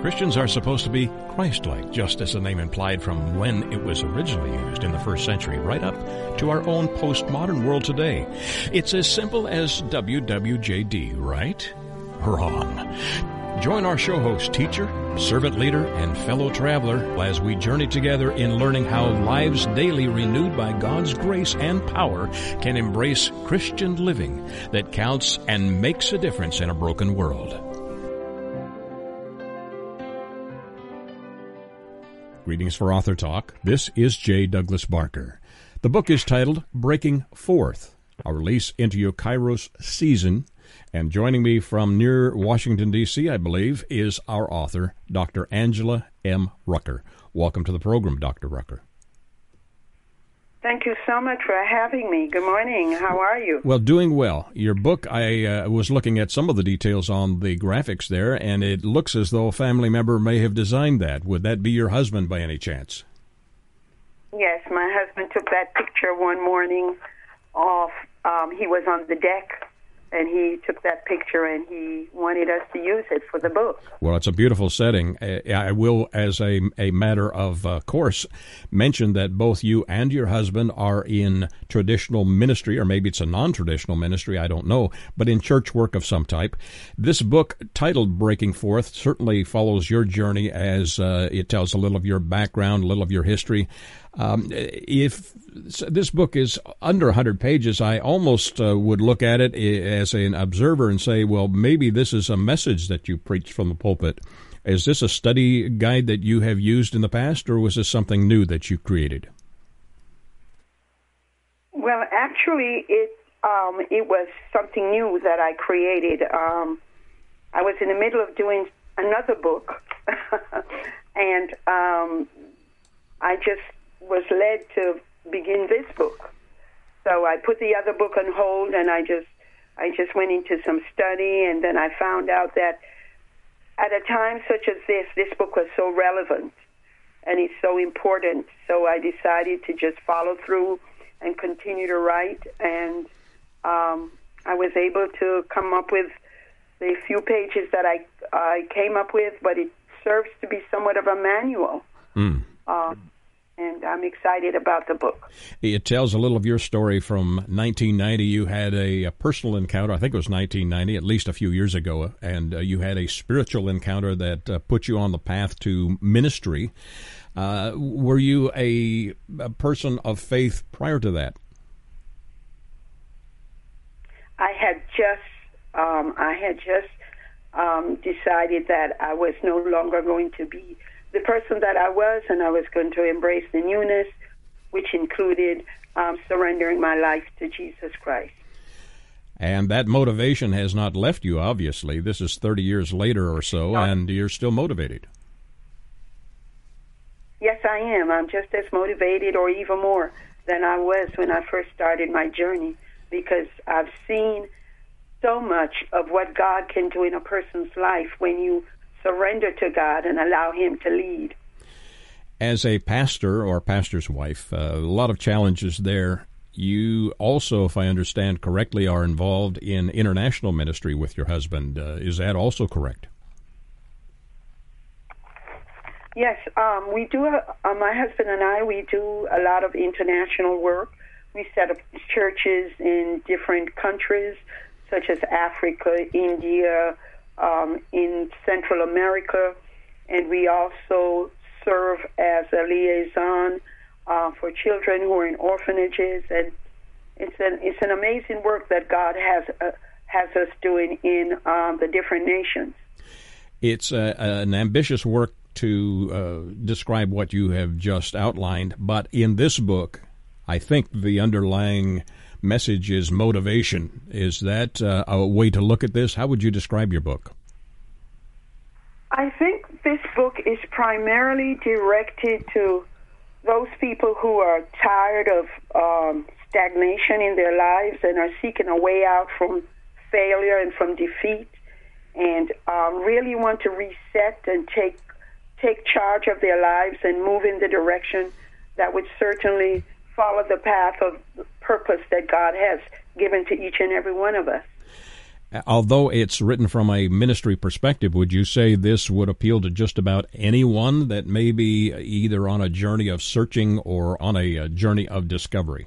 Christians are supposed to be Christ like, just as the name implied from when it was originally used in the first century, right up to our own postmodern world today. It's as simple as WWJD, right? Wrong. Join our show host, teacher, servant leader, and fellow traveler as we journey together in learning how lives daily renewed by God's grace and power can embrace Christian living that counts and makes a difference in a broken world. Greetings for Author Talk. This is J. Douglas Barker. The book is titled Breaking Forth, a release into your Kairos season. And joining me from near Washington, D.C., I believe, is our author, Dr. Angela M. Rucker. Welcome to the program, Dr. Rucker. Thank you so much for having me. Good morning. How are you? Well, doing well. Your book, I uh, was looking at some of the details on the graphics there, and it looks as though a family member may have designed that. Would that be your husband by any chance? Yes, my husband took that picture one morning off. Um, he was on the deck and he took that picture and he wanted us to use it for the book. Well, it's a beautiful setting. I will, as a, a matter of uh, course, mention that both you and your husband are in traditional ministry, or maybe it's a non traditional ministry, I don't know, but in church work of some type. This book, titled Breaking Forth, certainly follows your journey as uh, it tells a little of your background, a little of your history. Um, if this book is under 100 pages, I almost uh, would look at it as an observer and say, well, maybe this is a message that you preach from the pulpit. Is this a study guide that you have used in the past, or was this something new that you created? Well, actually, it um, it was something new that I created. Um, I was in the middle of doing another book, and um, I just was led to begin this book. So I put the other book on hold, and I just I just went into some study, and then I found out that at a time such as this, this book was so relevant and it's so important. So I decided to just follow through and continue to write, and um, I was able to come up with the few pages that I I came up with, but it serves to be somewhat of a manual. Mm. Um, and I'm excited about the book. It tells a little of your story from 1990. You had a, a personal encounter, I think it was 1990, at least a few years ago, and uh, you had a spiritual encounter that uh, put you on the path to ministry. Uh, were you a, a, person of faith prior to that? I had just um, I had just um, decided that I was no longer going to be the person that I was, and I was going to embrace the newness, which included um, surrendering my life to Jesus Christ. And that motivation has not left you, obviously. This is 30 years later or so, no. and you're still motivated. Yes, I am. I'm just as motivated or even more than I was when I first started my journey because I've seen so much of what God can do in a person's life when you surrender to God and allow Him to lead. As a pastor or pastor's wife, uh, a lot of challenges there. You also, if I understand correctly, are involved in international ministry with your husband. Uh, is that also correct? Yes, um, we do. Uh, my husband and I, we do a lot of international work. We set up churches in different countries, such as Africa, India, um, in Central America, and we also serve as a liaison uh, for children who are in orphanages, and it's an it's an amazing work that God has uh, has us doing in um, the different nations. It's uh, an ambitious work to uh, describe what you have just outlined, but in this book, I think the underlying message is motivation. Is that uh, a way to look at this? How would you describe your book? I think this book is primarily directed to those people who are tired of um, stagnation in their lives and are seeking a way out from failure and from defeat, and um, really want to reset and take take charge of their lives and move in the direction that would certainly follow the path of purpose that God has given to each and every one of us. although it's written from a ministry perspective, would you say this would appeal to just about anyone that may be either on a journey of searching or on a, a journey of discovery?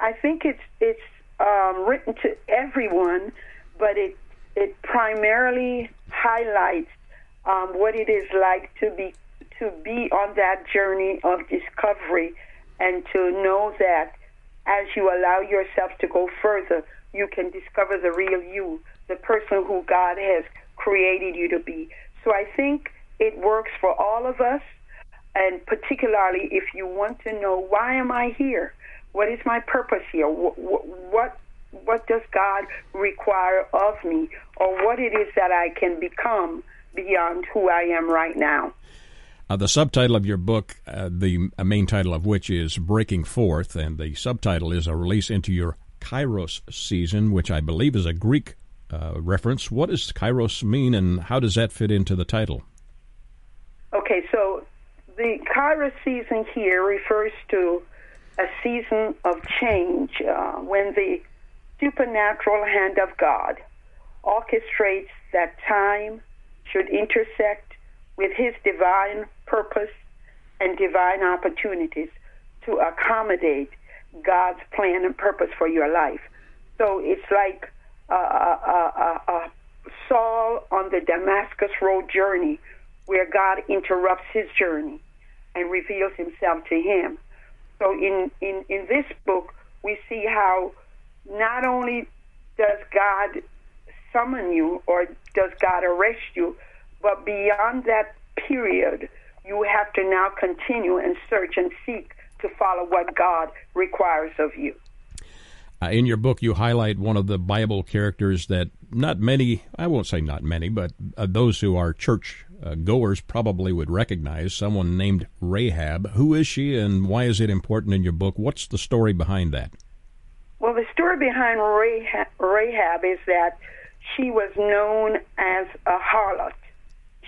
I think it's it's um, written to everyone, but it it primarily highlights um, what it is like to be to be on that journey of discovery and to know that as you allow yourself to go further, you can discover the real you, the person who God has created you to be. So I think it works for all of us, and particularly if you want to know why am I here? What is my purpose here? What what, what does God require of me, or what it is that I can become beyond who I am right now? Uh, the subtitle of your book, uh, the main title of which is Breaking Forth, and the subtitle is a release into your Kairos season, which I believe is a Greek uh, reference. What does Kairos mean, and how does that fit into the title? Okay, so the Kairos season here refers to a season of change uh, when the supernatural hand of God orchestrates that time should intersect with His divine purpose and divine opportunities to accommodate God's plan and purpose for your life. So it's like a, a, a, a Saul on the Damascus Road journey where God interrupts his journey and reveals himself to him. So in, in, in this book, we see how not only does God summon you or does God arrest you, but beyond that period, you have to now continue and search and seek to follow what God requires of you. Uh, in your book, you highlight one of the Bible characters that not many, I won't say not many, but uh, those who are church uh, goers probably would recognize someone named Rahab. Who is she and why is it important in your book? What's the story behind that? Well, the story behind Rahab, Rahab is that she was known as a harlot.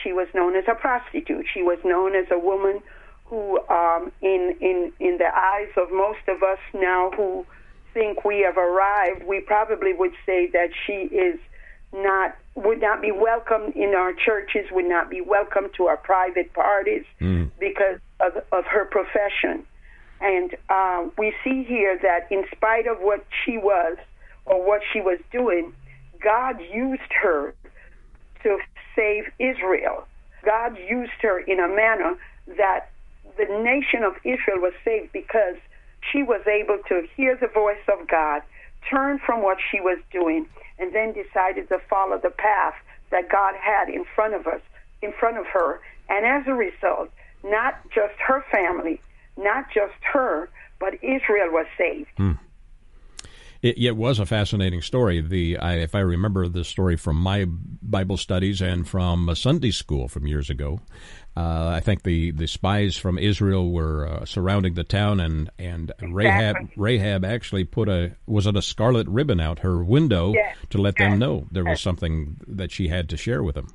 She was known as a prostitute. She was known as a woman who, um, in in in the eyes of most of us now who think we have arrived, we probably would say that she is not would not be welcome in our churches, would not be welcome to our private parties mm. because of, of her profession. And uh, we see here that in spite of what she was or what she was doing, God used her to save Israel. God used her in a manner that the nation of Israel was saved because she was able to hear the voice of God, turn from what she was doing, and then decided to follow the path that God had in front of us, in front of her. And as a result, not just her family, not just her, but Israel was saved. Hmm. It, it, was a fascinating story. The I, if I remember the story from my Bible studies and from Sunday school from years ago, uh, I think the, the spies from Israel were uh, surrounding the town, and and exactly. Rahab Rahab actually put a was it a scarlet ribbon out her window yes. to let them know there was something that she had to share with them.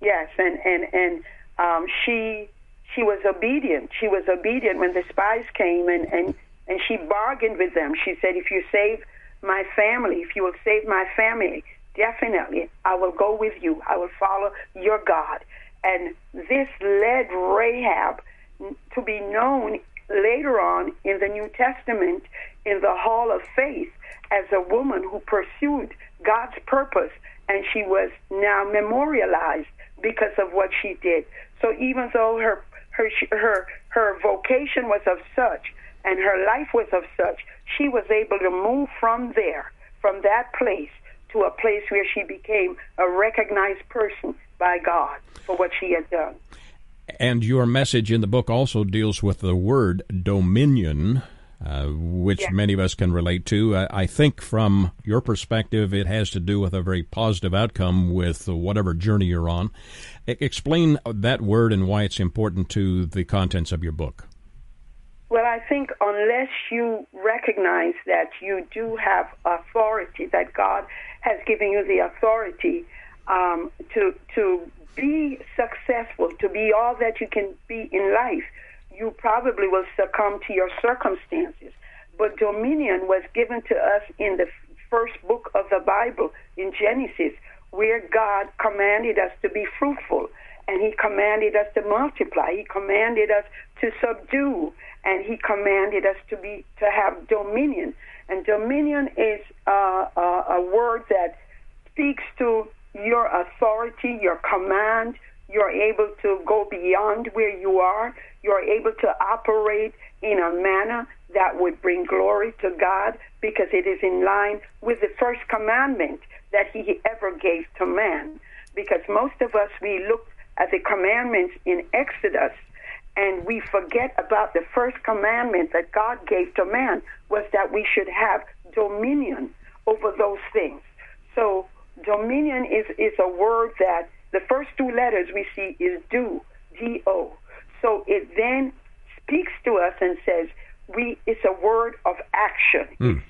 Yes, and and and um, she she was obedient. She was obedient when the spies came, and and and she bargained with them. She said, "If you save my family, if you will save my family, definitely I will go with you. I will follow your God." And this led Rahab to be known later on in the New Testament in the Hall of Faith as a woman who pursued God's purpose, and she was now memorialized because of what she did. So even though her her her her vocation was of such and her life was of such, she was able to move from there, from that place to a place where she became a recognized person by God for what she had done. And your message in the book also deals with the word dominion, uh, which yes. many of us can relate to. I, I, think from your perspective, it has to do with a very positive outcome with whatever journey you're on. I, explain that word and why it's important to the contents of your book. Well, I think unless you recognize that you do have authority, that God has given you the authority um, to to be successful, to be all that you can be in life, you probably will succumb to your circumstances. But dominion was given to us in the first book of the the Bible in Genesis, where God commanded us to be fruitful and He commanded us to multiply. He commanded us to subdue, and He commanded us to be to have dominion. And dominion is uh, a, a word that speaks to your authority, your command. You're able to go beyond where you are. You're able to operate in a manner that would bring glory to God because it is in line with the first commandment that He ever gave to man. Because most of us, we look at the commandments in Exodus and we forget about the first commandment that God gave to man was that we should have dominion over those things. So dominion is, is a word that the first two letters we see is do, D-O. So it then speaks to us and says, we, it's a word of action. Mm.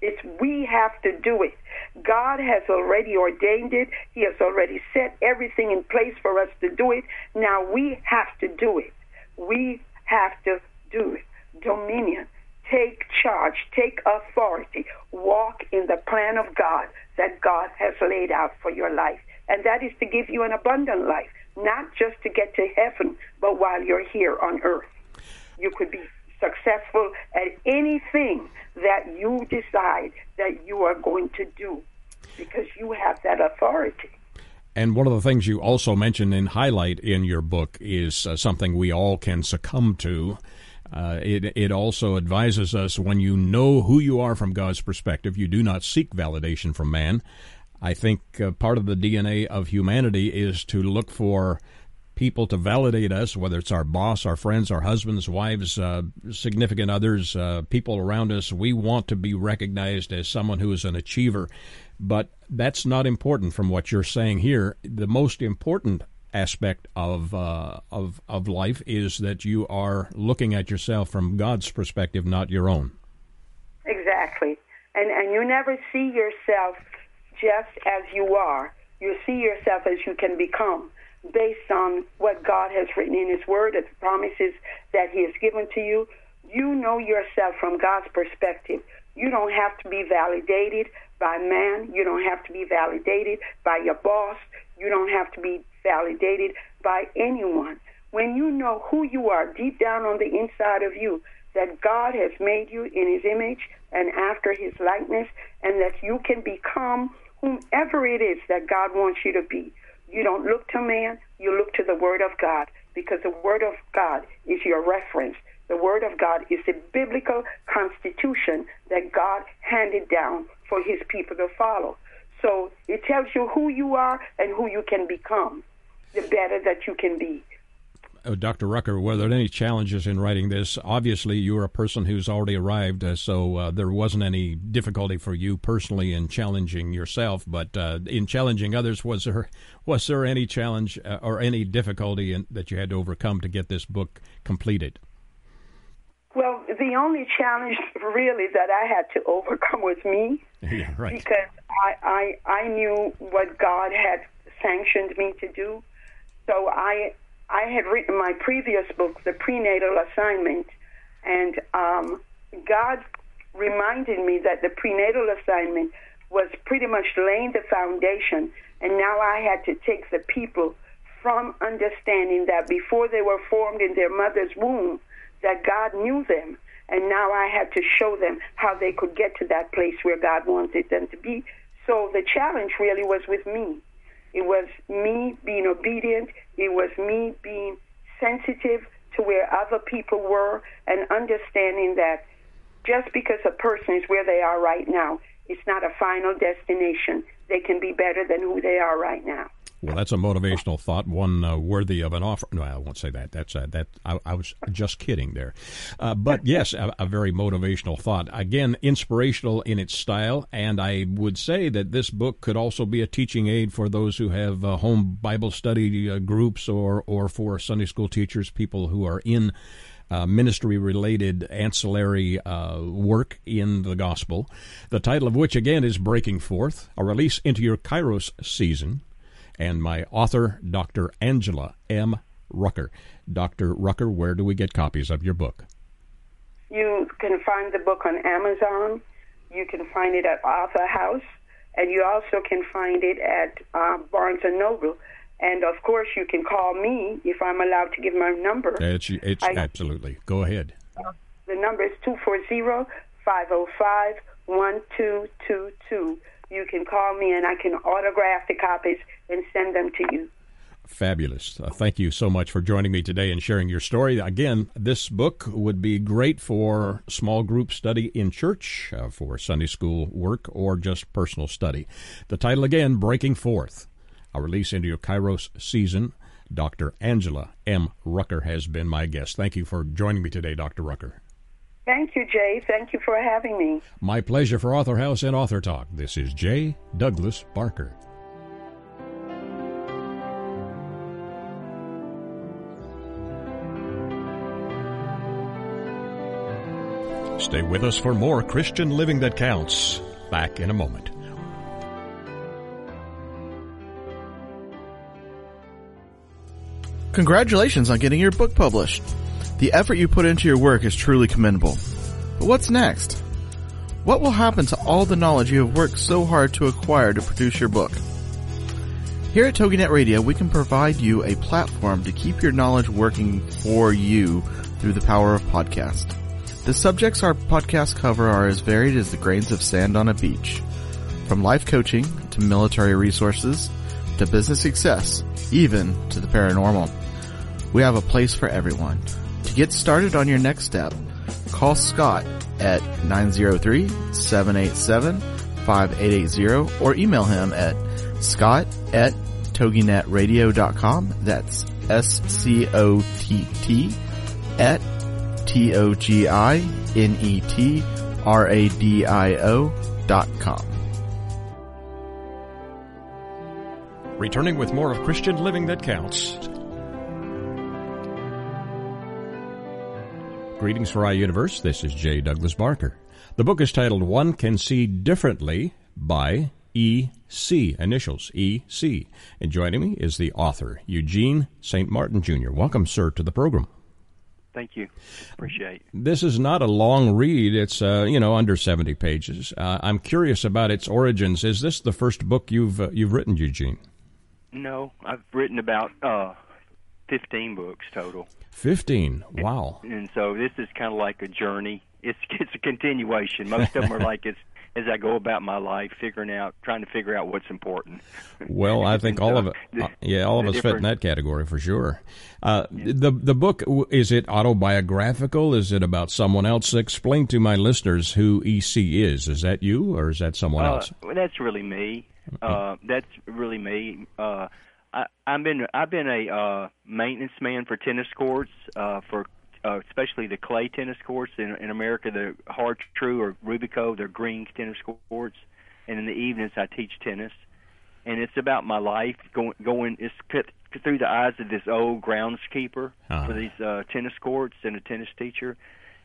It's we have to do it. God has already ordained it. He has already set everything in place for us to do it. Now we have to do it. We have to do it. Dominion. Take charge. Take authority. Walk in the plan of God that God has laid out for your life. And that is to give you an abundant life, not just to get to heaven, but while you're here on earth. You could be successful at anything that you decide that you are going to do because you have that authority. And one of the things you also mention and highlight in your book is uh, something we all can succumb to. Uh, it, it also advises us when you know who you are from God's perspective, you do not seek validation from man. I think uh, part of the DNA of humanity is to look for people to validate us, whether it's our boss, our friends, our husbands, wives, uh, significant others, uh, people around us. We want to be recognized as someone who is an achiever. But that's not important from what you're saying here. The most important aspect of uh, of of life is that you are looking at yourself from God's perspective, not your own. Exactly, and and you never see yourself just as you are. You see yourself as you can become based on what God has written in His Word, the promises that He has given to you. You know yourself from God's perspective. You don't have to be validated by man. You don't have to be validated by your boss. You don't have to be validated by anyone. When you know who you are deep down on the inside of you, that God has made you in His image and after His likeness, and that you can become whomever it is that God wants you to be. You don't look to man, you look to the Word of God because the Word of God is your reference. The Word of God is the biblical constitution that God handed down for His people to follow. So it tells you who you are and who you can become, the better that you can be uh, Dr. Rucker, were there any challenges in writing this? Obviously, you're a person who's already arrived, uh, so uh, there wasn't any difficulty for you personally in challenging yourself. But uh, in challenging others, was there was there any challenge uh, or any difficulty in, that you had to overcome to get this book completed? Well, the only challenge really that I had to overcome was me, yeah, right. because I, I I knew what God had sanctioned me to do. So I I had written my previous book, The Prenatal Assignment, and um, God reminded me that the prenatal assignment was pretty much laying the foundation, and now I had to take the people from understanding that before they were formed in their mother's womb, that God knew them, and now I had to show them how they could get to that place where God wanted them to be. So the challenge really was with me. It was me being obedient. It was me being sensitive to where other people were and understanding that just because a person is where they are right now, it's not a final destination. They can be better than who they are right now. Well, that's a motivational thought, one uh, worthy of an offer. No, I won't say that. That's uh, that. I, I, was just kidding there, uh, but yes, a, a, very motivational thought. Again, inspirational in its style, and I would say that this book could also be a teaching aid for those who have uh, home Bible study uh, groups, or or for Sunday school teachers, people who are in. Uh, ministry related ancillary uh, work in the gospel, the title of which again is Breaking Forth, a release into your Kairos season and my author, Dr. Angela M. Rucker. Dr. Rucker, where do we get copies of your book? You can find the book on Amazon. You can find it at Author House. and you also can find it at uh, Barnes and Noble. And of course, you can call me if I'm allowed to give my number. It's, it's I, absolutely. Go ahead. The number is 240 505 1222. You can call me and I can autograph the copies and send them to you. Fabulous. Uh, thank you so much for joining me today and sharing your story. Again, this book would be great for small group study in church, uh, for Sunday school work, or just personal study. The title again, Breaking Forth, a release into your Kairos season. Dr. Angela M. Rucker has been my guest. Thank you for joining me today, Dr. Rucker. Thank you, Jay. Thank you for having me. My pleasure for Author House and Author Talk. This is J. Douglas Barker. Stay with us for more Christian Living That Counts. Back in a moment. Congratulations on getting your book published. The effort you put into your work is truly commendable. But what's next? What will happen to all the knowledge you have worked so hard to acquire to produce your book? Here at TogiNet Radio, we can provide you a platform to keep your knowledge working for you through the power of podcast. The subjects our podcasts cover are as varied as the grains of sand on a beach. From life coaching to military resources to business success, even to the paranormal. We have a place for everyone. To get started on your next step, call Scott at 903-787-5880 or email him at scott at toginetradio.com. That's S-C-O-T-T at T O G I N E T R A D I O dot com. Returning with more of Christian Living That Counts. Greetings for iUniverse. This is J. Douglas Barker. The book is titled One Can See Differently by E. C. Initials E. C. And joining me is the author, Eugene St. Martin Jr. Welcome, sir, to the program. Thank you. Appreciate. It. This is not a long read. It's uh, you know under seventy pages. Uh, I'm curious about its origins. Is this the first book you've uh, you've written, Eugene? No, I've written about uh, fifteen books total. Fifteen. Wow. And, and so this is kind of like a journey. It's it's a continuation. Most of them are like it's as I go about my life, figuring out, trying to figure out what's important. Well, I think all of it, uh, yeah, all of us fit in that category for sure. Uh, yeah. The the book is it autobiographical? Is it about someone else? Explain to my listeners who EC is. Is that you, or is that someone uh, else? Well, that's really me. Uh, that's really me. Uh, I, I've been I've been a uh, maintenance man for tennis courts uh, for uh, especially the clay tennis courts in, in America, the Har-Tru or Rubico, they're green tennis courts. And in the evenings, I teach tennis, and it's about my life going. Going, it's through the eyes of this old groundskeeper uh-huh. for these uh, tennis courts and a tennis teacher.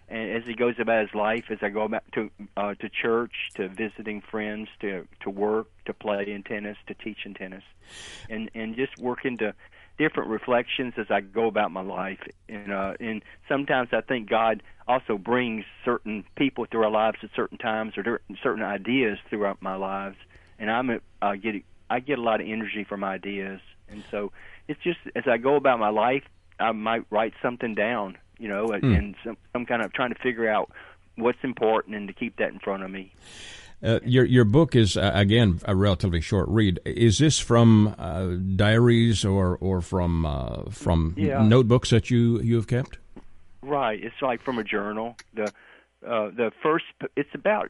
And as he goes about his life, as I go back to uh, to church, to visiting friends, to to work, to play in tennis, to teach in tennis, and and just working to different reflections as I go about my life. And uh, and sometimes I think God also brings certain people through our lives at certain times or certain ideas throughout my lives. And I'm uh, get I get a lot of energy from ideas. And so it's just as I go about my life, I might write something down, you know, mm. and some, some kind of trying to figure out what's important and to keep that in front of me. Uh, your your book is uh, again a relatively short read. Is this from uh, diaries or or from uh, from yeah. notebooks that you you have kept? Right, it's like from a journal. The uh, the first it's about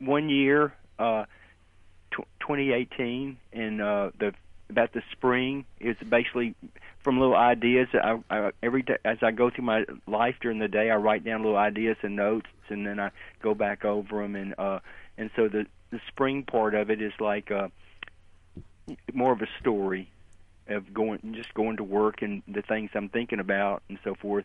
one year, t- 2018, and the about the spring. It's basically from little ideas. I, I, every day as I go through my life during the day, I write down little ideas and notes, and then I go back over them. And uh, and so the the spring part of it is like uh, more of a story of going just going to work and the things I'm thinking about and so forth.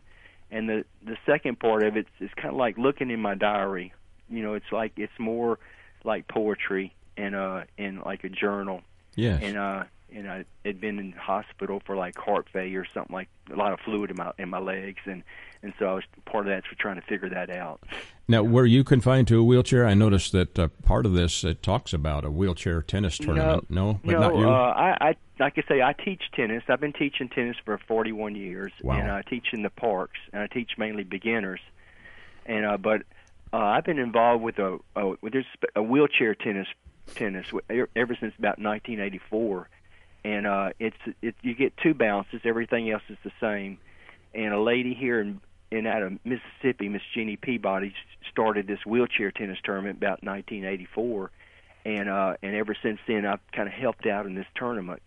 And the the second part of it is kind of like looking in my diary. You know, it's like it's more like poetry and uh in like a journal. Yes. And uh and I had been in hospital for like heart failure or something like a lot of fluid in my in my legs, and and so I was part of that's for trying to figure that out. Now, were you confined to a wheelchair? I noticed that uh, part of this it talks about a wheelchair tennis tournament. No, no, but no, not you. Uh, I, I like I say, I teach tennis. I've been teaching tennis for 41 years, Wow. and I teach in the parks, and I teach mainly beginners. And uh, but uh, I've been involved with a, a with this a wheelchair tennis tennis ever since about 1984, and uh, it's it you get two bounces. Everything else is the same. And a lady here in in out of Mississippi, Miss Jeannie Peabody, started this wheelchair tennis tournament about 1984, and uh, and ever since then I've kind of helped out in this tournament.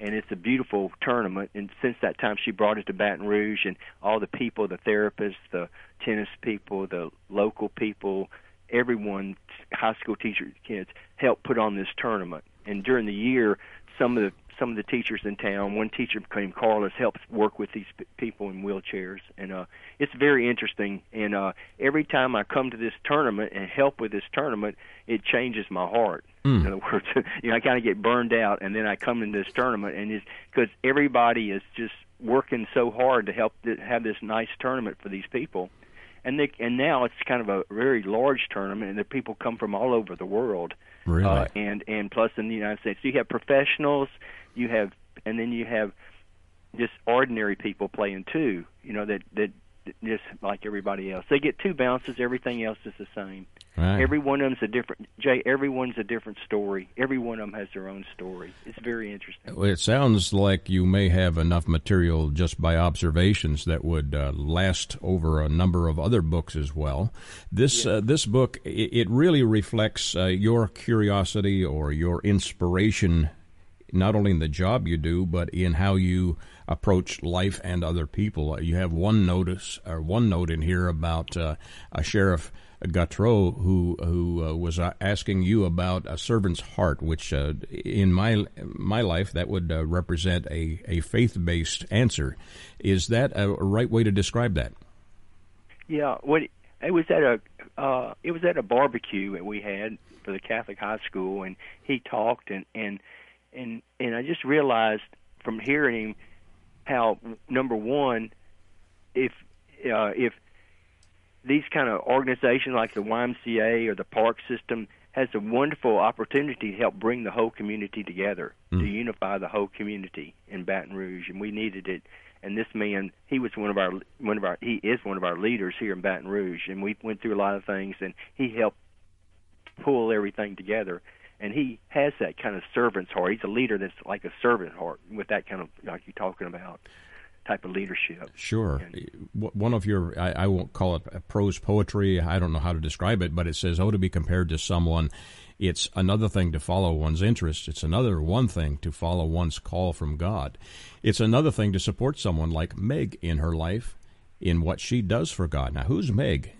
And it's a beautiful tournament. And since that time, she brought it to Baton Rouge, and all the people, the therapists, the tennis people, the local people, everyone, high school teachers, kids, helped put on this tournament. And during the year, some of the some of the teachers in town, one teacher named Carlos helps work with these p- people in wheelchairs, and uh, it's very interesting. And uh, every time I come to this tournament and help with this tournament, it changes my heart. In other words, you know, I kind of get burned out, and then I come into this tournament, and it's because everybody is just working so hard to help th- have this nice tournament for these people and they, and now it's kind of a very large tournament, and the people come from all over the world. Really? Uh, and and plus in the United States, you have professionals, you have, and then you have just ordinary people playing too. You know that that just like everybody else. They get two bounces. Everything else is the same. Right. Every one of them's a different. Jay, everyone's a different story. Every one of them has their own story. It's very interesting. Well, It sounds like you may have enough material just by observations that would uh, last over a number of other books as well. This uh, this book it, it really reflects uh, your curiosity or your inspiration, not only in the job you do, but in how you approach life and other people. You have one notice or one note in here about uh, a sheriff. Gautreaux, who who uh, was uh, asking you about a servant's heart, which uh, in my my life that would uh, represent a, a faith based answer. Is that a right way to describe that? Yeah, what it was at a uh, it was at a barbecue that we had for the Catholic high school, and he talked and and and and I just realized from hearing him how number one, if uh, if these kind of organizations like the YMCA or the park system has a wonderful opportunity to help bring the whole community together, to unify the whole community in Baton Rouge, and we needed it. And this man, he was one of our one of our he is one of our leaders here in Baton Rouge, and we went through a lot of things, and he helped pull everything together. And he has that kind of servant's heart. He's a leader that's like a servant heart with that kind of like you're talking about type of leadership. Sure. W- One of your, I, I won't call it prose poetry. I don't know how to describe it, but it says, "Oh, to be compared to someone." It's another thing to follow one's interests. It's another one thing to follow one's call from God. It's another thing to support someone like Meg in her life in what she does for God. Now, who's Meg?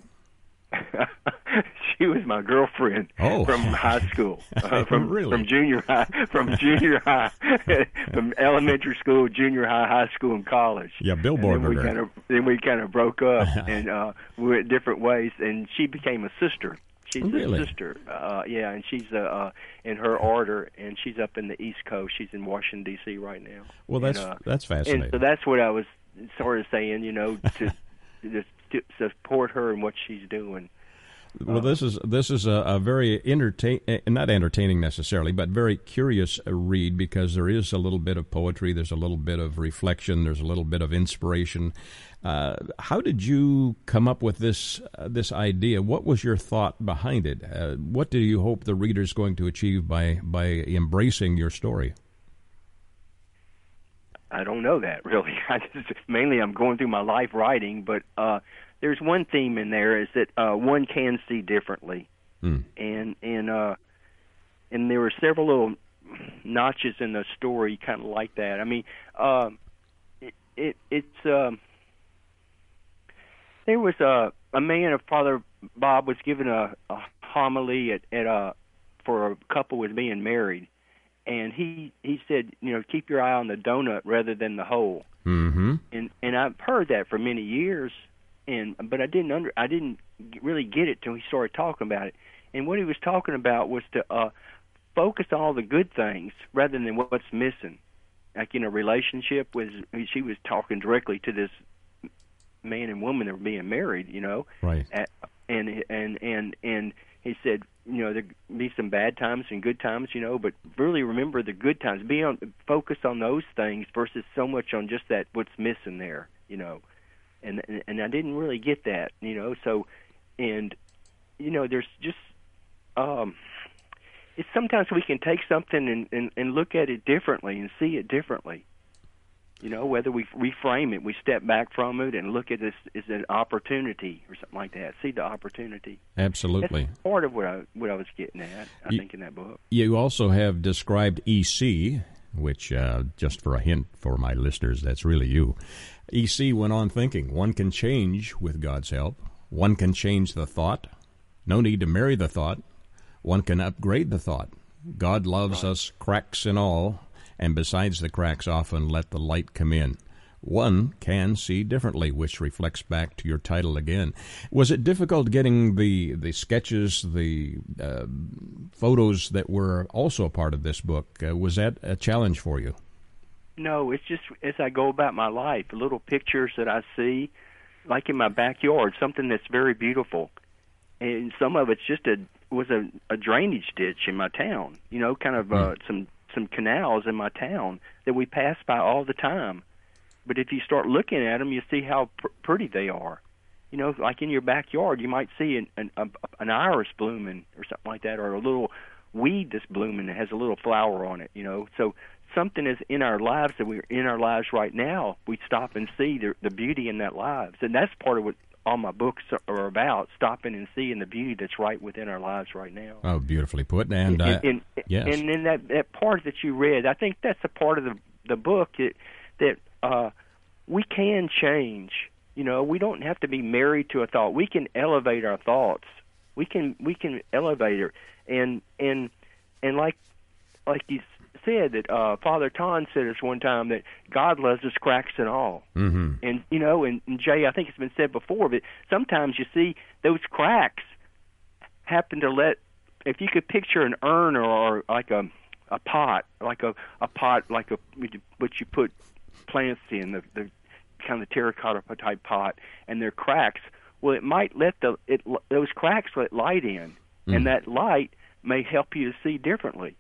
she was my girlfriend Oh. from high school, uh, from Really? from junior high, from junior high, from elementary school, junior high, high school, and college. Yeah, And billboard then we kind of then we kind of broke up, and uh, we went different ways. And she became a sister. She's Really? a sister. Uh, yeah, and she's uh, uh, in her order, and she's up in the East Coast. She's in Washington D.C. right now. Well, that's And, uh, that's and fascinating. so that's what I was sort of saying, you know, to, to, to support her and what she's doing. Well, this is this is a, a very entertain, eh, not entertaining necessarily, but very curious uh, read because there is a little bit of poetry, there's a little bit of reflection, there's a little bit of inspiration. Uh, how did you come up with this uh, this idea? What was your thought behind it? Uh, what do you hope the reader is going to achieve by by embracing your story? I don't know that really. I just mainly I'm going through my life writing, but uh there's one theme in there is that uh one can see differently. Hmm. And and uh and there were several little notches in the story kind of like that. I mean, um it, it it's um there was a a man of Father Bob was giving a, a homily at at a for a couple was being married and he he said, you know, keep your eye on the donut rather than the hole. Mm-hmm. And and I've heard that for many years, and but I didn't under I didn't really get it till he started talking about it. And what he was talking about was to uh, focus on all the good things rather than what's missing. like in a relationship with she was talking directly to this man and woman that were being married, you know. Right. At, and and and and he said, you know, there be some bad times and good times, you know, but really remember the good times. Be on focus on those things versus so much on just that what's missing there, you know. And and, I didn't really get that, you know. So, and you know, there's just um it's sometimes we can take something and, and, and look at it differently and see it differently. You know, whether we reframe it, we step back from it and look at this as an opportunity or something like that. See the opportunity. Absolutely. That's part of what I what I was getting at. I You- think in that book. You also have described EC, which, uh, just for a hint for my listeners, that's really you. EC went on thinking one can change with God's help, one can change the thought. No need to marry the thought. One can upgrade the thought. God loves us, cracks and all, and besides the cracks, often let the light come in. One can see differently, which reflects back to your title again. Was it difficult getting the the sketches, the uh, photos that were also a part of this book? Uh, was that a challenge for you? No, it's just as I go about my life, little pictures that I see, like in my backyard, something that's very beautiful, and some of it's just a was a, a drainage ditch in my town. You know, kind of uh, some some canals in my town that we pass by all the time. But if you start looking at them, you see how pr- pretty they are. You know, like in your backyard, you might see an an, a, an iris blooming or something like that, or a little weed that's blooming that has a little flower on it. You know, so something is in our lives that we're in our lives right now. We stop and see the, the beauty in that lives, and that's part of what all my books are about: stopping and seeing the beauty that's right within our lives right now. Oh, beautifully put. And, uh, and, and, yes. and in that that part that you read, I think that's a part of the the book that that uh, we can change. You know, we don't have to be married to a thought. We can elevate our thoughts. We can we can elevate it, and and and like like you said that uh, Father Ton said us one time that God loves us cracks and all. hmm And you know, and, and Jay, I think it's been said before, but sometimes you see those cracks happen to let. If you could picture an urn or, or like a a pot, like a a pot, like a what you put plants in the the kind of terracotta type pot, and there are cracks. Well, it might let the it those cracks let light in, and that light may help you to see differently.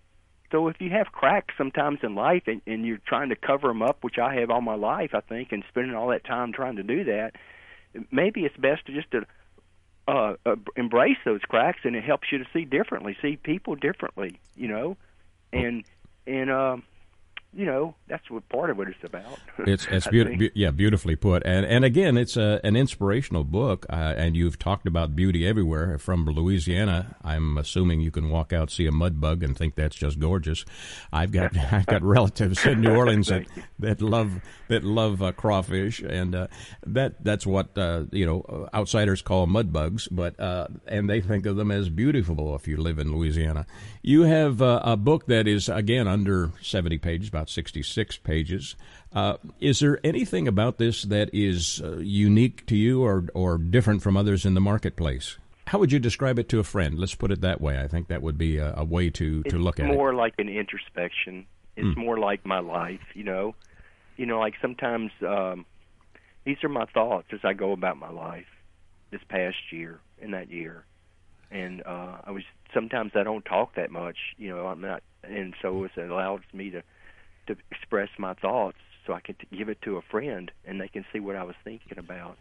So if you have cracks sometimes in life and, and you're trying to cover them up, which I have all my life, I think, and spending all that time trying to do that, maybe it's best to just to uh, uh, embrace those cracks, and it helps you to see differently, see people differently, you know, and and um, you know that's what part of what it's about. It's it's I be- yeah beautifully put. And and again it's a, an inspirational book. Uh, and you've talked about beauty everywhere. From Louisiana I'm assuming you can walk out see a mud bug and think that's just gorgeous. I've got I've got relatives in New Orleans that, that love that love uh, crawfish. And uh, that that's what uh, you know outsiders call mud bugs. But uh, and they think of them as beautiful if you live in Louisiana. You have uh, a book that is again under 70 pages about 66 pages uh, is there anything about this that is uh, unique to you or, or different from others in the marketplace? How would you describe it to a friend? Let's put it that way. I think that would be a, a way to, to it's look at it. more like an introspection. It's more like my life, you know. You know, like sometimes um these are my thoughts as I go about my life this past year and that year. And uh I was sometimes I don't talk that much, you know, I'm not and so it allows me to to express my thoughts so I can give it to a friend and they can see what I was thinking about.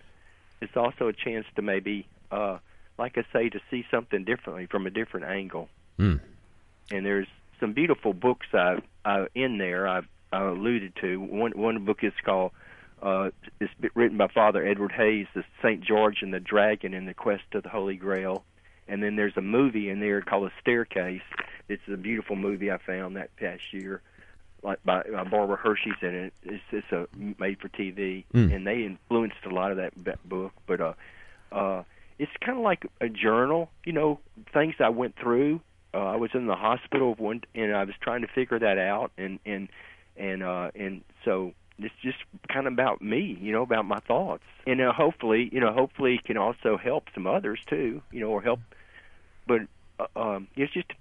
It's also a chance to maybe uh like I say to see something differently from a different angle Mm. and there's some beautiful books I, I in there I've I alluded to. One one book is called uh, it's written by Father Edward Hays, the Saint George and the Dragon and the Quest of the Holy Grail. And then there's a movie in there called A Staircase. It's a beautiful movie I found that past year, like by uh, Barbara Hershey's in it. It's it's a made for TV, Mm. and they influenced a lot of that, that book. But uh, uh, it's kind of like a journal, you know, things I went through. Uh, I was in the hospital one, and I was trying to figure that out, and and and uh, and so it's just kind of about me, you know, about my thoughts, and uh, hopefully, you know, hopefully it can also help some others too, you know, or help. But uh, um, it's just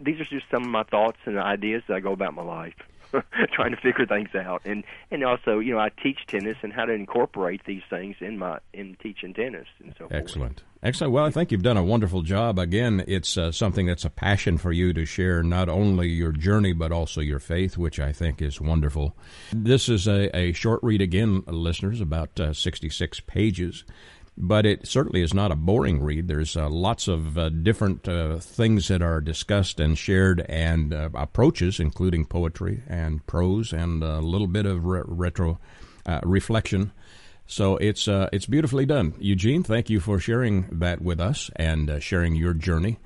these are just some of my thoughts and ideas that I go about my life. trying to figure things out and and also you know I teach tennis and how to incorporate these things in my in teaching tennis and so excellent forth. excellent Excellent. well I think you've done a wonderful job again it's uh, something that's a passion for you to share not only your journey but also your faith which I think is wonderful this is a, a short read again listeners about uh, 66 pages but it certainly is not a boring read. There's uh, lots of uh, different uh, things that are discussed and shared, and uh, approaches, including poetry and prose, and a little bit of re- retro uh, reflection. So it's uh, it's beautifully done. Eugene, thank you for sharing that with us and sharing your journey.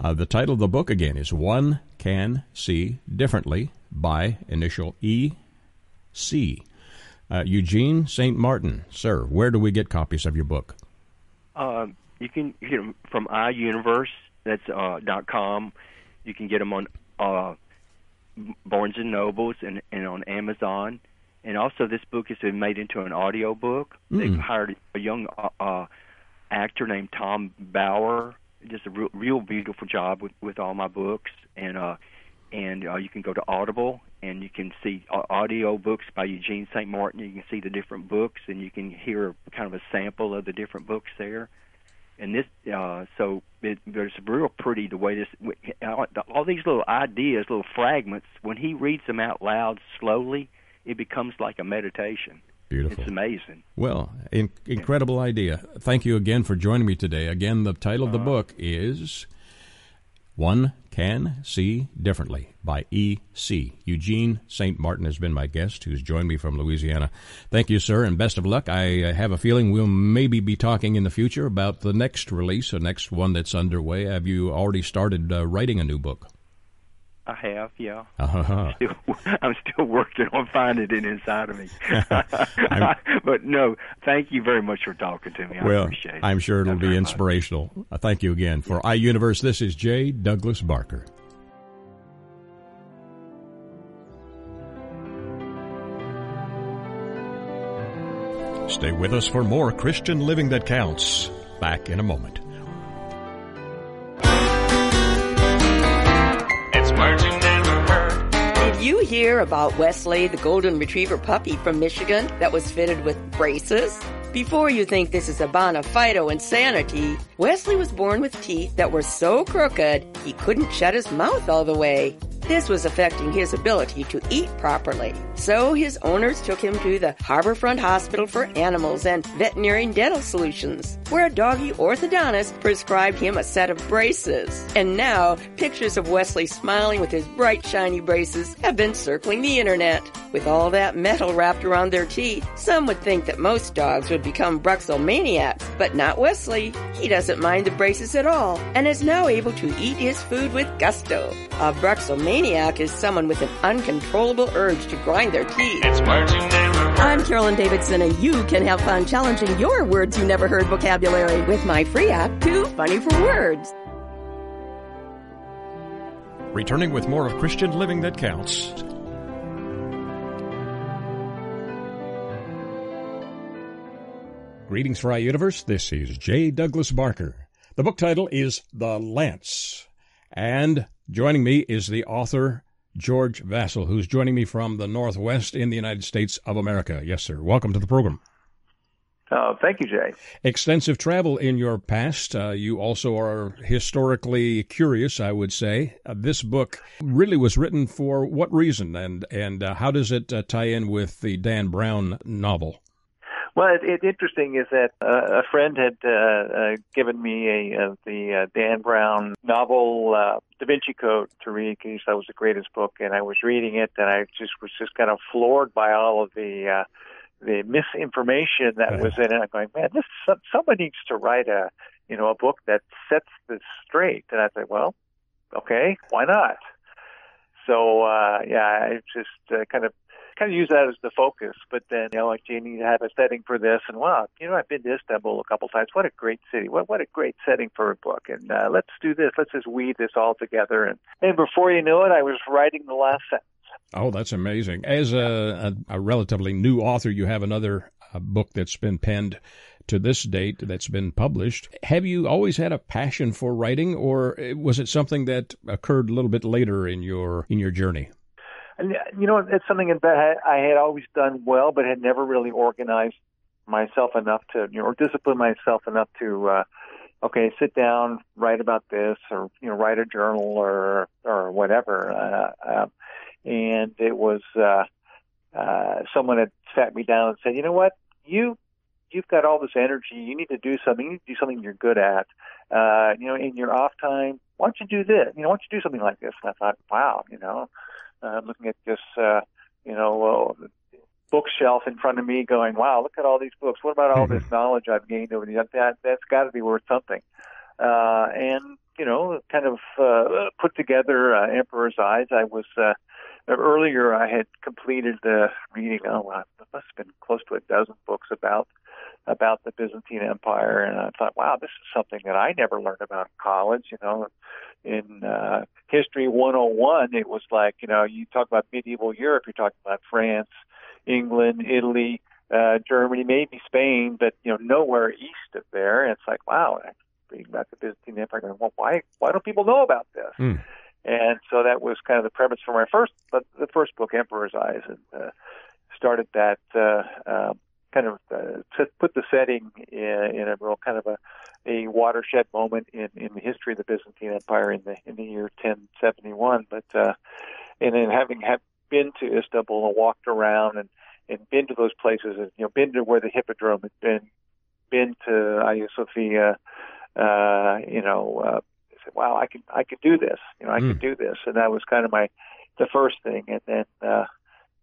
the title of the book again is "One Can See Differently" by initial E. C. Uh, Eugene St. Martin, sir, where do we get copies of your book? Uh, you can get them from iUniverse. That's uh, dot com. You can get them on uh, Barnes and Nobles and, and on Amazon. And also, this book has been made into an audio book. Mm. They've hired a young uh, uh, actor named Tom Bauer. Just a real, real beautiful job with with all my books. And uh, and uh, you can go to Audible and you can see audio books by Eugene St. Martin. You can see the different books, and you can hear kind of a sample of the different books there. And this, uh, so it, it's real pretty the way this, all these little ideas, little fragments. When he reads them out loud slowly, it becomes like a meditation. Beautiful. It's amazing. Well, in, incredible idea. Thank you again for joining me today. Again, the title of the uh, book is One Can See Differently by E.C. Eugene St. Martin has been my guest, who's joined me from Louisiana. Thank you, sir, and best of luck. I uh, have a feeling we'll maybe be talking in the future about the next release, the next one that's underway. Have you already started uh, writing a new book? I have, yeah. Uh-huh. I'm, still, I'm still working on finding it inside of me. but no, thank you very much for talking to me. I well, appreciate it. I'm sure it'll be inspirational. Uh, thank you again. For iUniverse, this is J. Douglas Barker. Stay with us for more Christian Living That Counts. Back in a moment. Did you hear about Wesley, the golden retriever puppy from Michigan that was fitted with braces? Before you think this is a bona fide insanity, Wesley was born with teeth that were so crooked he couldn't shut his mouth all the way. This was affecting his ability to eat properly. So his owners took him to the Harborfront Hospital for Animals and Veterinary Dental Solutions, where a doggy orthodontist prescribed him a set of braces. And now, pictures of Wesley smiling with his bright shiny braces have been circling the internet. With all that metal wrapped around their teeth, some would think that most dogs would become bruxomaniacs, but not Wesley. He doesn't mind the braces at all, and is now able to eat his food with gusto. A bruxomaniac maniac is someone with an uncontrollable urge to grind their teeth. It's marching down. I'm Carolyn Davidson, and you can have fun challenging your words you never heard vocabulary with my free app, Too Funny for Words. Returning with more of Christian Living That Counts. Greetings for iUniverse. This is J. Douglas Barker. The book title is The Lance. And Joining me is the author, George Vasil, who's joining me from the Northwest in the United States of America. Yes, sir. Welcome to the program. Uh, thank you, Jay. Extensive travel in your past. Uh, you also are historically curious, I would say. Uh, this book really was written for what reason, and and uh, how does it uh, tie in with the Dan Brown novel? Well, it's it, interesting is that uh, a friend had uh, uh, given me a uh, the uh, Dan Brown novel uh, Da Vinci Code to read. He said it was the greatest book, and I was reading it, and I just was just kind of floored by all of the uh, the misinformation that was in it. I'm going, man, this someone needs to write a you know a book that sets this straight. And I said, well, okay, why not? So uh, yeah, I just uh, kind of kind of use that as the focus. But then, you know, like, do you need to have a setting for this. And wow, you know, I've been to Istanbul a couple times. What a great city. What what a great setting for a book. And uh, let's do this. Let's just weave this all together. And and before you know it, I was writing the last sentence. Oh, that's amazing. As a, a, a relatively new author, you have another uh, book that's been penned to this date that's been published. Have you always had a passion for writing, or was it something that occurred a little bit later in your in your journey? And you know, it's something that I had always done well, but had never really organized myself enough to, you know, or discipline myself enough to, uh, okay, sit down, write about this, or you know, write a journal or or whatever. Uh, uh, and it was uh, uh, someone had sat me down and said, you know what, you you've got all this energy. You need to do something. You need to do something you're good at. Uh, you know, in your off time, why don't you do this? You know, why don't you do something like this? And I thought, wow, you know, uh, looking at this, uh, you know, uh, bookshelf in front of me, going, wow, look at all these books. What about all this knowledge I've gained over the years? That that's got to be worth something. Uh, and you know, kind of uh, put together uh, Emperor's Eyes. I was uh, earlier. I had completed the reading. Oh, it must have been close to a dozen books about about the Byzantine Empire, and I thought, wow, this is something that I never learned about in college. You know, in uh, History 101, it was like, you know, you talk about medieval Europe, you're talking about France, England, Italy, uh, Germany, maybe Spain, but you know, nowhere east of there. And it's like, wow, reading about the Byzantine Empire, going, well, why why don't people know about this? Mm. And so that was kind of the premise for my first, but the first book, Emperor's Eyes, and uh, started that uh, uh, kind of uh, to put the setting in, in a real kind of a, a watershed moment in, in the history of the Byzantine Empire in the in the year 1071. But uh, and then having have been to Istanbul and walked around and and been to those places and you know been to where the Hippodrome had been, been to Hagia Sophia, uh, you know, uh, said, wow, I can I can do this. You know, I mm. can do this, and that was kind of my the first thing, and then. Uh,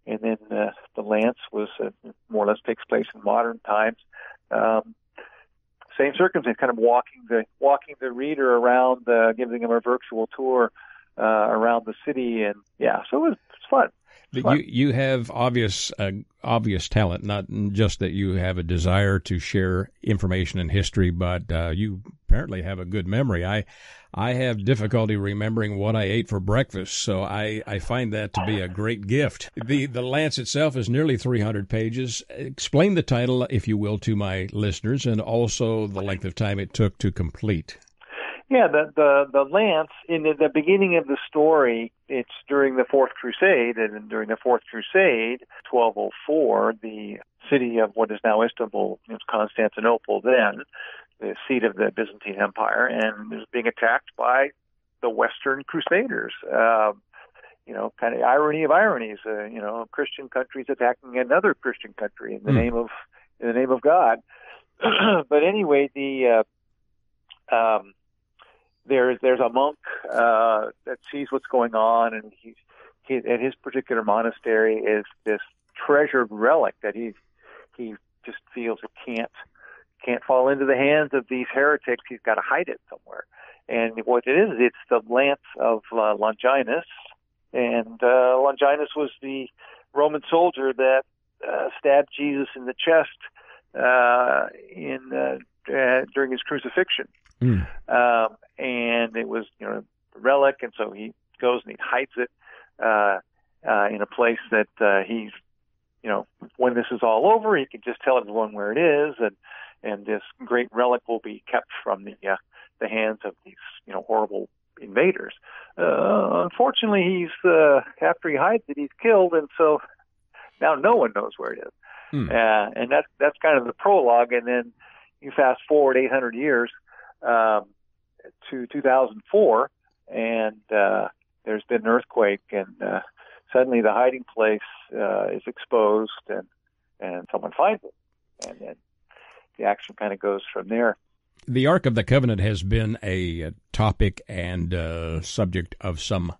and then uh, the lance was uh, more or less takes place in modern times. Um, same circumstance, kind of walking the walking the reader around, uh, giving him a virtual tour uh, around the city, and yeah, so it was, it was fun. But you you have obvious uh, obvious talent, not just that you have a desire to share information and history, but uh, you apparently have a good memory. I I have difficulty remembering what I ate for breakfast, so I, I find that to be a great gift. The the lance itself is nearly 300 pages. Explain the title, if you will, to my listeners, and also the length of time it took to complete. Yeah, the the the lance in the, the beginning of the story, it's during the Fourth Crusade, and during the Fourth Crusade, 1204, the city of what is now Istanbul, it was Constantinople then, the seat of the Byzantine Empire, and was being attacked by the Western Crusaders. Uh, you know, kind of irony of ironies. Uh, you know, Christian countries attacking another Christian country in the mm. name of in the name of God. but anyway, the uh, um, there's there's a monk uh, that sees what's going on, and he's he, at his particular monastery is this treasured relic that he he just feels it can't can't fall into the hands of these heretics. He's got to hide it somewhere. And what it is, it's the lance of uh, Longinus, and uh, Longinus was the Roman soldier that uh, stabbed Jesus in the chest uh, in uh, uh, during his crucifixion. Mm. Um, and it was you know a relic, and so he goes and he hides it uh, uh, in a place that uh, he's you know when this is all over, he can just tell everyone where it is, and and this great relic will be kept from the uh, the hands of these you know horrible invaders. Uh, unfortunately, he's uh, after he hides it, he's killed, and so now no one knows where it is. Hmm. Uh, and that's that's kind of the prologue, and then you fast forward 800 years um, to 2004, and uh, there's been an earthquake, and uh, suddenly the hiding place uh, is exposed, and and someone finds it, and then the action kind of goes from there. The Ark of the Covenant has been a topic and uh, subject of some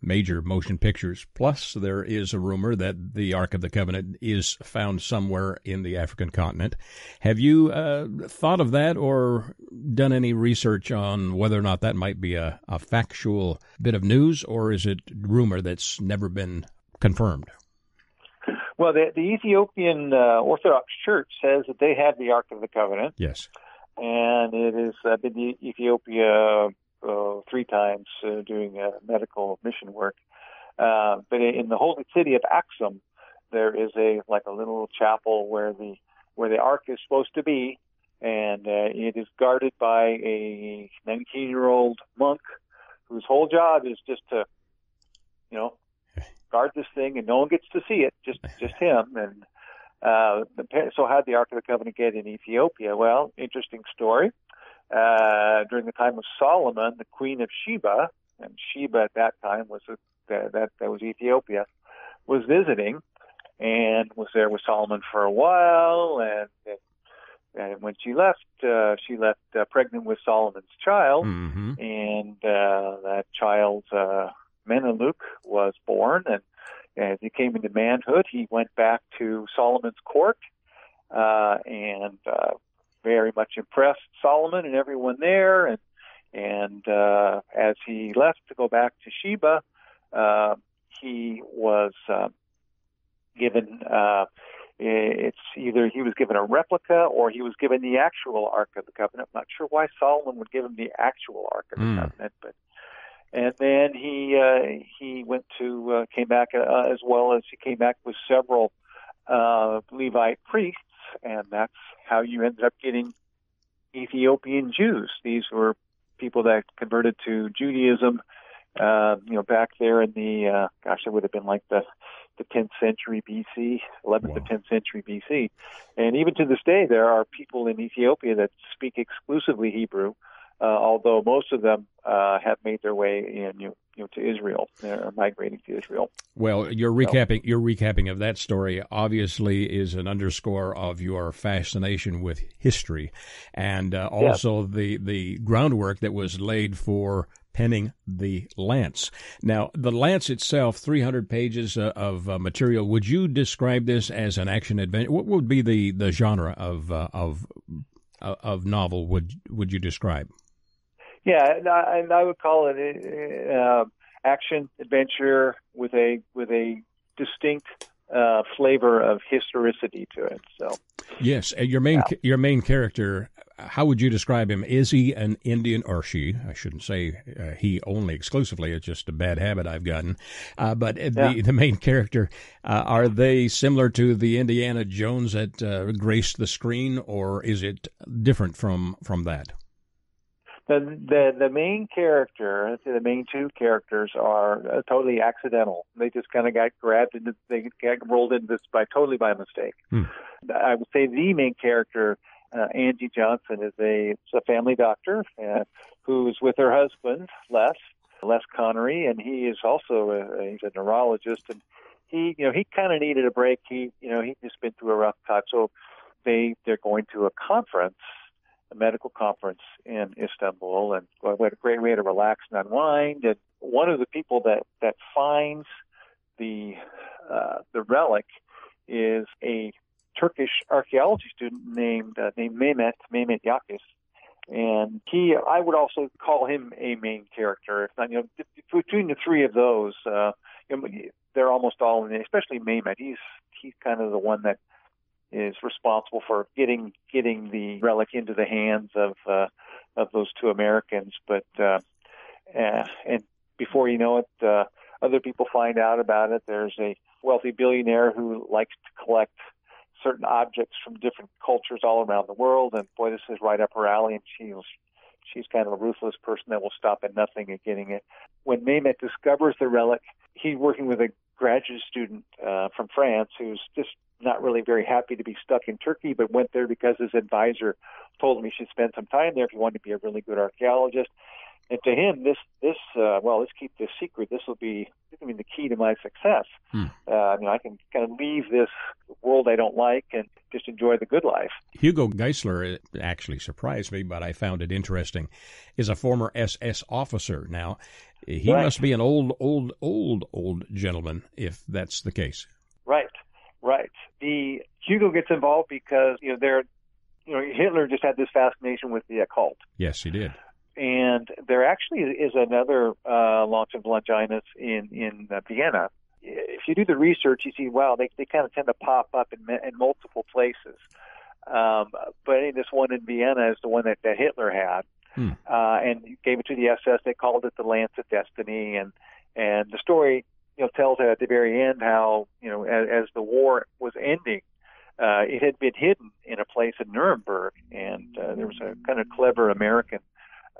major motion pictures. Plus, there is a rumor that the Ark of the Covenant is found somewhere in the African continent. Have you uh, thought of that or done any research on whether or not that might be a, a factual bit of news, or is it rumor that's never been confirmed? Well, the, the Ethiopian uh, Orthodox Church says that they have the Ark of the Covenant. Yes. And it has uh, been in Ethiopia uh, three times uh, doing uh, medical mission work. Uh, but in the holy city of Axum, there is a like a little chapel where the where the ark is supposed to be, and uh, it is guarded by a 19-year-old monk whose whole job is just to, you know, guard this thing, and no one gets to see it, just just him. And uh, so, how did the Ark of the Covenant get in Ethiopia? Well, interesting story. Uh, during the time of Solomon, the Queen of Sheba, and Sheba at that time was a, that that was Ethiopia, was visiting, and was there with Solomon for a while, and. and and when she left, uh, she left uh, pregnant with Solomon's child, Mm-hmm. and uh, that child, uh, Menelik, was born. And as he came into manhood, he went back to Solomon's court, uh, and uh, very much impressed Solomon and everyone there. And and uh, as he left to go back to Sheba, uh, he was uh, given. Uh, it's either he was given a replica or he was given the actual Ark of the Covenant. I'm not sure why Solomon would give him the actual Ark of the Mm. Covenant, but and then he uh, he went to uh, came back uh, as well as he came back with several uh, Levite priests, and that's how you ended up getting Ethiopian Jews. These were people that converted to Judaism, uh, you know, back there in the uh, gosh, it would have been like the the 10th century BC, 11th to 10th century BC, and even to this day, there are people in Ethiopia that speak exclusively Hebrew. Uh, although most of them uh, have made their way in, you, you know, to Israel, they're migrating to Israel. Well, your recapping your recapping of that story obviously is an underscore of your fascination with history, and uh, also the the groundwork that was laid for penning the Lance. Now, the Lance itself, 300 pages uh, of uh, material. Would you describe this as an action adventure? What would be the, the genre of uh, of uh, of novel? Would would you describe? Yeah, and I, and I would call it uh, action adventure with a with a distinct uh, flavor of historicity to it. So Yes, your main your main character. How would you describe him? Is he an Indian or she? I shouldn't say uh, he only exclusively. It's just a bad habit I've gotten. Uh, but uh, the the main character uh, are they similar to the Indiana Jones that uh, graced the screen, or is it different from from that? The the the main character, the main two characters are uh, totally accidental. They just kind of got grabbed into they got rolled into this by totally by mistake. Hmm. I would say the main character, uh, Angie Johnson, is a a family doctor uh, who's with her husband Les Les Connery, and he is also a, he's a neurologist, and he you know he kind of needed a break. He you know he'd just been through a rough time, so they they're going to a conference a medical conference in Istanbul, and we had a great way to relax and unwind. And one of the people that that finds the uh, the relic is a Turkish archaeology student named uh, named Mehmet Mehmet Yakis, and he I would also call him a main character. If not, you know, between the three of those, uh, you know, they're almost all in. Especially Mehmet, he's he's kind of the one that is responsible for getting getting the relic into the hands of uh, of those two Americans. But uh, uh, and before you know it, uh, other people find out about it. There's a wealthy billionaire who likes to collect certain objects from different cultures all around the world, and boy, this is right up her alley. And she's she's kind of a ruthless person that will stop at nothing at getting it. When Mehmet discovers the relic, he's working with a graduate student uh, from France who's just not really very happy to be stuck in Turkey, but went there because his advisor told him he should spend some time there if he wanted to be a really good archaeologist. And to him, this this uh, well, let's keep this secret. This will be I mean the key to my success. Hmm. Uh, you know, I can kind of leave this world I don't like and just enjoy the good life. Hugo Geisler it actually surprised me, but I found it interesting. Is a former SS officer now. He Right. must be an old, old, old, old gentleman if that's the case. Right. The Hugo gets involved because you know they're you know Hitler just had this fascination with the occult. Yes, he did. and there actually is another uh, lance of Longinus in in uh, Vienna. If you do the research, you see, wow, they they kind of tend to pop up in, in multiple places. Um, but I think this one in Vienna is the one that, that Hitler had, Hmm. uh, and gave it to the SS. They called it the Lance of Destiny, and and the story you know tells at the very end how you know as, as the war was ending, uh, it had been hidden in a place in Nuremberg, and uh, there was a kind of clever American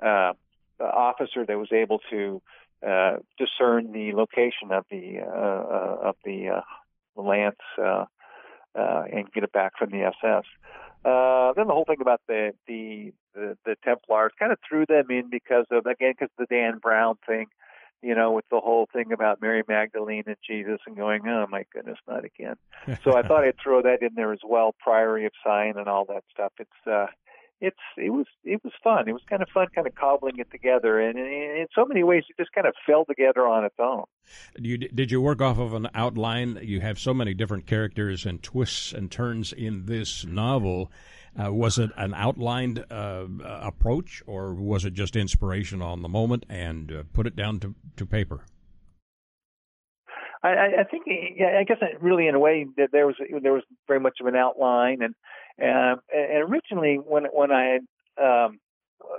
uh, officer that was able to uh, discern the location of the uh, uh, of the uh, lance uh, uh, and get it back from the SS. Uh, then the whole thing about the the the, the Templars kind of threw them in because of again because of the Dan Brown thing, you know, with the whole thing about Mary Magdalene and Jesus and going, oh my goodness, not again. so I thought I'd throw that in there as well, Priory of Sion and all that stuff. It's uh, it's it was it was fun. It was kind of fun, kind of cobbling it together, and in so many ways, it just kind of fell together on its own. You, did you work off of an outline? You have so many different characters and twists and turns in this novel. Uh, was it an outlined uh, approach, or was it just inspiration on the moment and uh, put it down to, to paper? I, I think, I guess, really, in a way, that there was there was very much of an outline, and and, and originally, when when I um,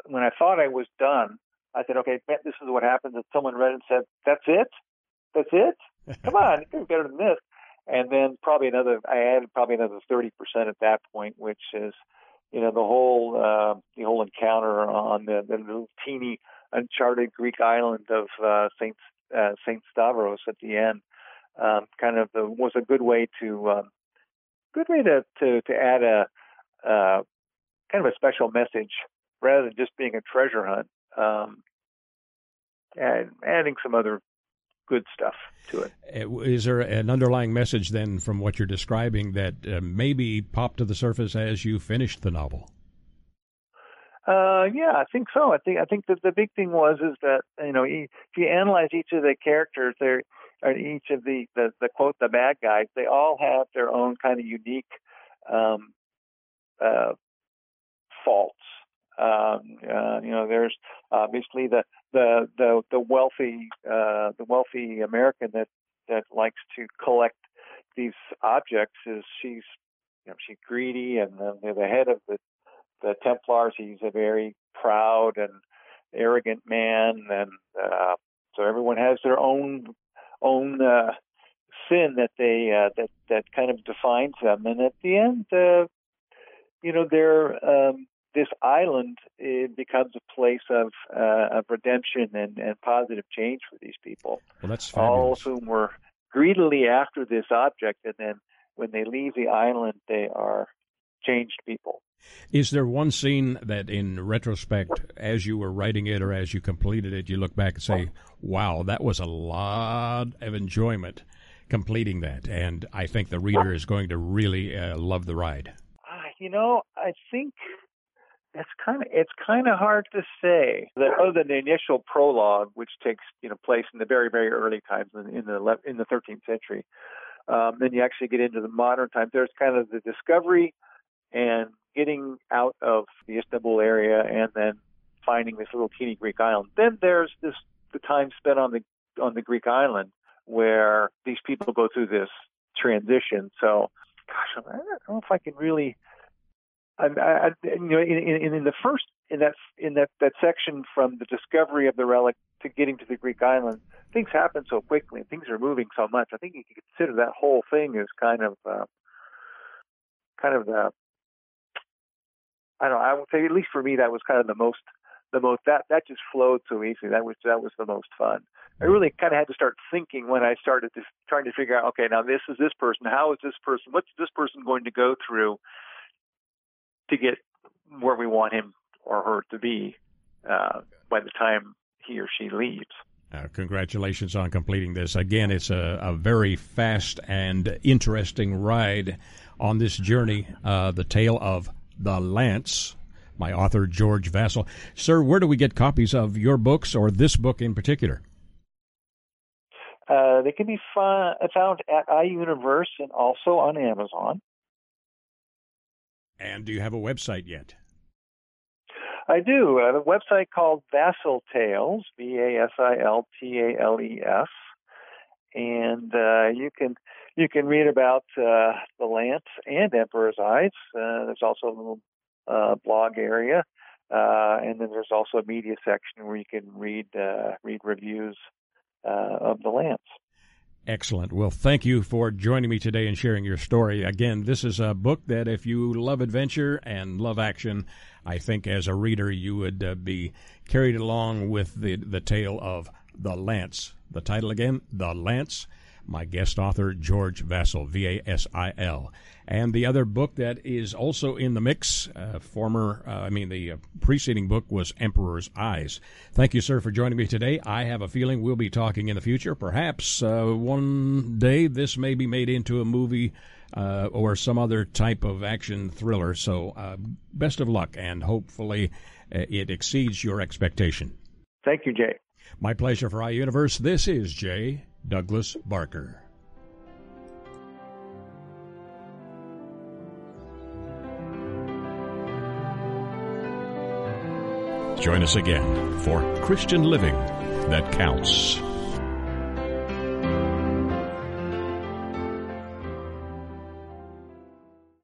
when I thought I was done, I said, okay, this is what happens. if someone read it and said, that's it, that's it. Come on, you better than this. And then probably another, I added probably another thirty percent at that point, which is, you know, the whole uh, the whole encounter on the, the little teeny uncharted Greek island of uh, Saint uh, Saint Stavros at the end. Um, kind of the, was a good way to um, good way to to, to add a uh, kind of a special message rather than just being a treasure hunt. Um, and adding some other good stuff to it. Uh, there an underlying message then from what you're describing that uh, maybe popped to the surface as you finished the novel? Uh, yeah, I think so. I think I think that the big thing was is that you know if you analyze each of the characters, there or each of the, the the quote the bad guys, they all have their own kind of unique um, uh, faults. Um, uh, you know, there's obviously the the the, the wealthy uh, the wealthy American that that likes to collect these objects. Is she's you know she's greedy, and the, the head of the the Templars, he's a very proud and arrogant man, and uh, so everyone has their own own uh, sin that they uh, that that kind of defines them. And at the end, uh, you know, they're um, this island it becomes a place of uh, of redemption and, and positive change for these people. Well, that's fabulous. All of whom were greedily after this object, and then when they leave the island, they are changed people. Is there one scene that, in retrospect, as you were writing it or as you completed it, you look back and say, wow, that was a lot of enjoyment completing that? And I think the reader is going to really uh, love the ride. Uh, you know, I think it's kind of it's kind of hard to say that other than the initial prologue, which takes you know place in the very very early times in, in the in the 13th century. Um, then you actually get into the modern times. There's kind of the discovery and getting out of the Istanbul area and then finding this little teeny Greek island. Then there's this the time spent on the on the Greek island where these people go through this transition. So, gosh, I don't know if I can really. I, I, you know, in, in, in the first in that in that that section from the discovery of the relic to getting to the Greek island, things happen so quickly and things are moving so much. I think you can consider that whole thing as kind of uh, kind of the I don't know, I would say at least for me that was kind of the most the most that that just flowed so easily. That was that was the most fun. I really kind of had to start thinking when I started this, trying to figure out, okay, now this is this person. How is this person? What's this person going to go through to get where we want him or her to be uh, by the time he or she leaves? Uh, congratulations on completing this. Again, it's a, a very fast and interesting ride on this journey. Uh, the tale of the Lance my author, George Vasil. Sir, where do we get copies of your books or this book in particular? Uh, they can be found at iUniverse and also on Amazon. And do you have a website yet? I do. I have a website called Vasil Tales, V A S I L T A L E S, and uh, you can you can read about uh, the Lance and Emperor's Eyes. Uh, there's also a little uh, blog area, uh, and then there's also a media section where you can read uh, read reviews uh, of the Lance. Excellent. Well, thank you for joining me today and sharing your story. Again, this is a book that if you love adventure and love action, I think as a reader you would uh, be carried along with the the tale of The Lance. The title again, The Lance. My guest author, George Vasil, V A S I L. And the other book that is also in the mix, uh, former, uh, I mean, the uh, preceding book was Emperor's Eyes. Thank you, sir, for joining me today. I have a feeling we'll be talking in the future. Perhaps uh, one day this may be made into a movie uh, or some other type of action thriller. So, uh, best of luck, and hopefully it exceeds your expectation. Thank you, Jay. My pleasure for iUniverse. This is Jay Douglas Barker. Join us again for Christian Living That Counts.